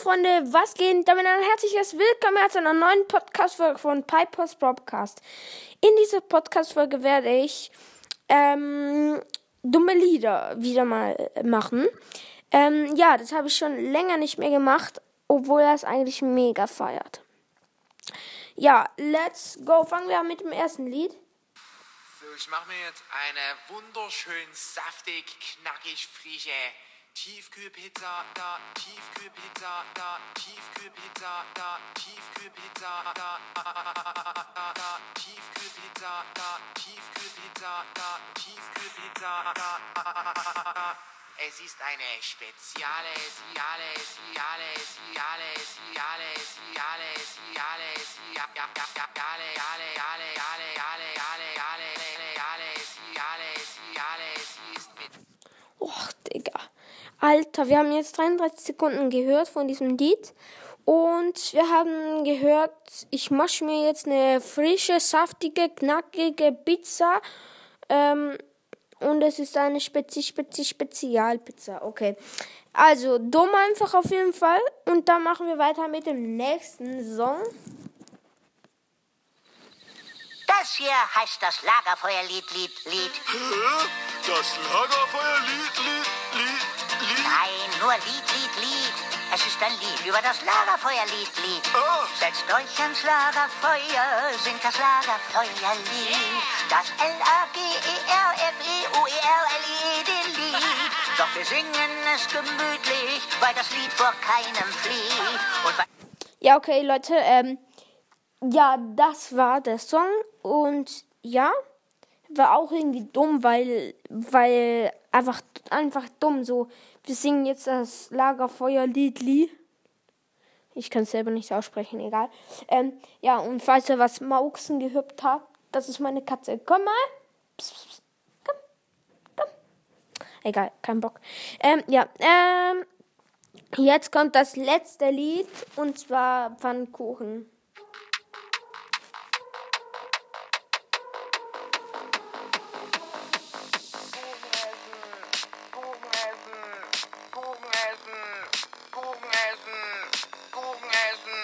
Freunde, was geht? Damit ein herzliches Willkommen zu einer neuen Podcast-Folge von Pipers Broadcast. In dieser Podcast-Folge werde ich ähm, dumme Lieder wieder mal machen. Ähm, ja, das habe ich schon länger nicht mehr gemacht, obwohl er es eigentlich mega feiert. Ja, let's go. Fangen wir an mit dem ersten Lied. So, ich mache mir jetzt eine wunderschön saftig, knackig, frische Tiefkühlpizza da, Tiefkühlpizza da, Tiefkühlpizza da, Tiefkühlpizza da, da, Tiefkühlpizza da, Tiefkühlpizza da, Tiefkühlpizza da. Es ist eine spezielle, siale, siale, siale, siale, siale, siale, siale, siale, alle, alle, alle, alle, alle, alle, alle, siale, siale, sie ist mit Och. Alter, wir haben jetzt 33 Sekunden gehört von diesem Lied. Und wir haben gehört, ich mache mir jetzt eine frische, saftige, knackige Pizza. Ähm, und es ist eine Spezi Spezi Spezialpizza. Okay. Also, dumm einfach auf jeden Fall. Und dann machen wir weiter mit dem nächsten Song. Das hier heißt das Lagerfeuerlied, Lied, Lied. Das Lagerfeuerlied, Lied, Lied, Lied. Nur Lied, Lied, Lied. Es ist ein Lied über das Lagerfeuerlied, Lied. Ah. Setzt euch ans Lagerfeuer, singt das Lagerfeuerlied. Das L-A-G-E-R-F-E-U-E-R-L-I-E-D-Lied. Doch wir singen es gemütlich, weil das Lied vor keinem flieht. Ja, okay, Leute. Ähm, ja, das war der Song. Und ja, war auch irgendwie dumm, weil, weil einfach, einfach dumm. So, wir singen jetzt das Lagerfeuerlied. Li. Ich kann es selber nicht aussprechen, egal. Ähm, ja, und falls ihr was Mauxen gehört habt, das ist meine Katze. Komm mal. Psst, psst. Komm. Komm. Egal, kein Bock. Ähm, ja, ähm, jetzt kommt das letzte Lied und zwar Pfannkuchen. Gurken essen, Gurken essen,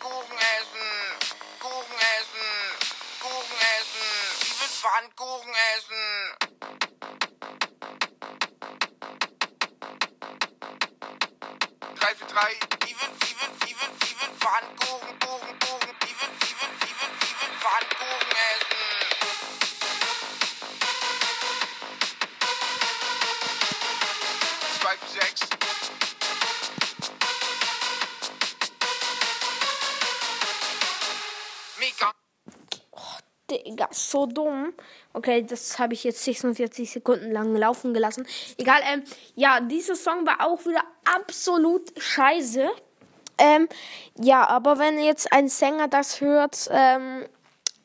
Gurken essen, Gurken essen, Gurken essen. Ich will Pfannkuchen essen. drei für drei. Steven, Steven, Steven, Steven, Pfannkuchen, Kuchen, Kuchen. Steven, Steven, Steven, Steven, Pfannkuchen essen. Zwei für sechs. Digga, so dumm. Okay, das habe ich jetzt 46 Sekunden lang laufen gelassen. Egal, ähm, ja, dieser Song war auch wieder absolut scheiße. Ähm, ja, aber wenn jetzt ein Sänger das hört, ähm,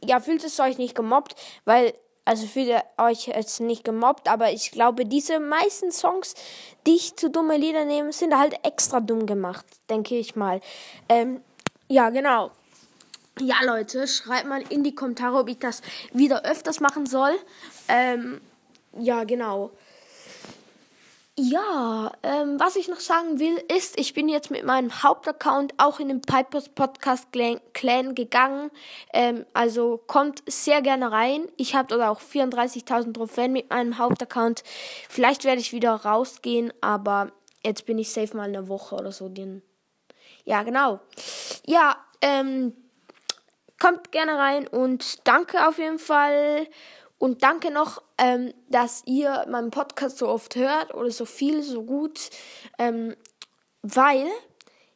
ja, fühlt es euch nicht gemobbt, weil, also fühlt ihr euch jetzt nicht gemobbt, aber ich glaube, diese meisten Songs, die ich zu dumme Lieder nehme, sind halt extra dumm gemacht, denke ich mal. Ähm, ja, genau. Ja, Leute, schreibt mal in die Kommentare, ob ich das wieder öfters machen soll. Ähm, ja, genau. Ja, ähm, was ich noch sagen will, ist, ich bin jetzt mit meinem Hauptaccount auch in den Pipers Podcast Clan- gegangen. Ähm, also kommt sehr gerne rein. Ich habe dort auch 34.000 Trophäen mit meinem Hauptaccount. Vielleicht werde ich wieder rausgehen, aber jetzt bin ich safe mal eine Woche oder so. Ja, genau. Ja, ähm, kommt gerne rein und danke auf jeden Fall. Und danke noch, ähm, dass ihr meinen Podcast so oft hört oder so viel, so gut. Ähm, weil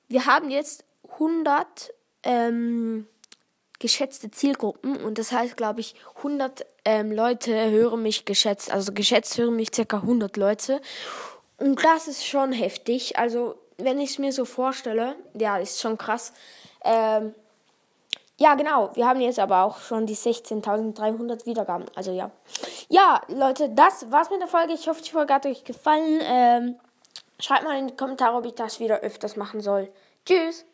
wir haben jetzt 100 ähm, geschätzte Zielgruppen und das heißt, glaube ich, 100 ähm, Leute hören mich geschätzt. Also geschätzt hören mich circa 100 Leute. Und das ist schon heftig. Also, wenn ich es mir so vorstelle, ja, ist schon krass. Ja, genau. Wir haben jetzt aber auch schon die 16.300 Wiedergaben. Also ja. Ja, Leute, das war's mit der Folge. Ich hoffe, die Folge hat euch gefallen. Ähm, schreibt mal in die Kommentare, ob ich das wieder öfters machen soll. Tschüss.